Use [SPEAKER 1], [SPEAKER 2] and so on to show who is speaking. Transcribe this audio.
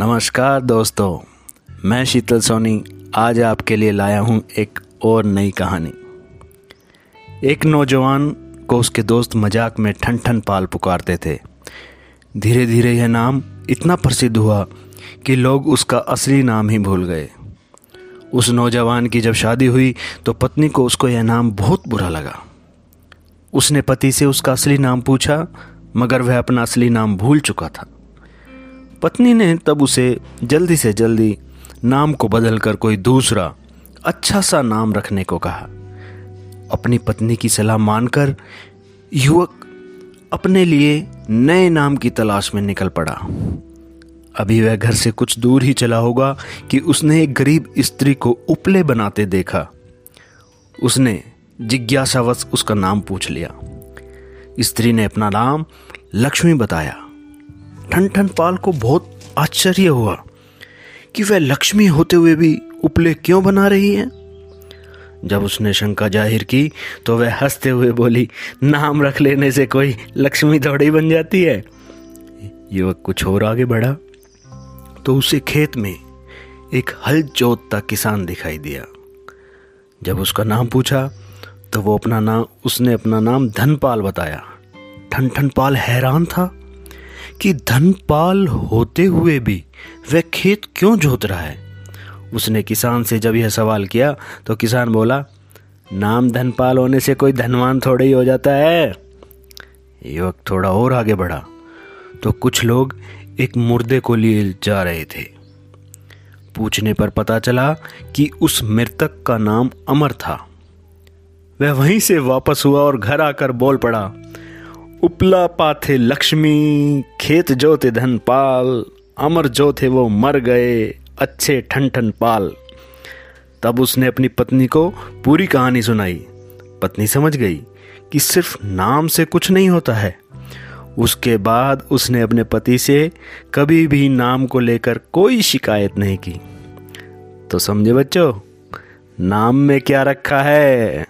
[SPEAKER 1] नमस्कार दोस्तों, मैं शीतल सोनी आज आपके लिए लाया हूँ एक और नई कहानी। एक नौजवान को उसके दोस्त मज़ाक में ठन ठन पाल पुकारते थे। धीरे धीरे यह नाम इतना प्रसिद्ध हुआ कि लोग उसका असली नाम ही भूल गए। उस नौजवान की जब शादी हुई तो पत्नी को उसको यह नाम बहुत बुरा लगा। उसने पति से उसका असली नाम पूछा, मगर वह अपना असली नाम भूल चुका था। पत्नी ने तब उसे जल्दी से जल्दी नाम को बदलकर कोई दूसरा अच्छा सा नाम रखने को कहा। अपनी पत्नी की सलाह मानकर युवक अपने लिए नए नाम की तलाश में निकल पड़ा। अभी वह घर से कुछ दूर ही चला होगा कि उसने एक गरीब स्त्री को उपले बनाते देखा। उसने जिज्ञासावश उसका नाम पूछ लिया। स्त्री ने अपना नाम लक्ष्मी बताया। ठन पाल को बहुत आश्चर्य हुआ कि वह लक्ष्मी होते हुए भी उपले क्यों बना रही है। जब उसने शंका ज़ाहिर की तो वह हँसते हुए बोली, नाम रख लेने से कोई लक्ष्मी थोड़ी बन जाती है। युवक कुछ और आगे बढ़ा तो उसे खेत में एक हल जोतता किसान दिखाई दिया। जब उसका नाम पूछा तो वो अपना नाम उसने अपना नाम धनपाल बताया। ठन ठन पाल हैरान था। कि धनपाल होते हुए भी वह खेत क्यों जोत रहा है? उसने किसान से जब यह सवाल किया तो किसान बोला, नाम धनपाल होने से कोई धनवान थोड़ा ही हो जाता है। युवक थोड़ा और आगे बढ़ा तो कुछ लोग एक मुर्दे को लिए जा रहे थे। पूछने पर पता चला कि उस मृतक का नाम अमर था। वह वहीं से वापस हुआ और घर आकर बोल पड़ा उपला पाथे लक्ष्मी, खेत जो थे धन पाल अमर जो थे वो मर गए, अच्छे ठन ठन पाल। तब उसने अपनी पत्नी को पूरी कहानी सुनाई। पत्नी समझ गई कि सिर्फ़ नाम से कुछ नहीं होता है। उसके बाद उसने अपने पति से कभी भी नाम को लेकर कोई शिकायत नहीं की। तो समझे बच्चों, नाम में क्या रखा है?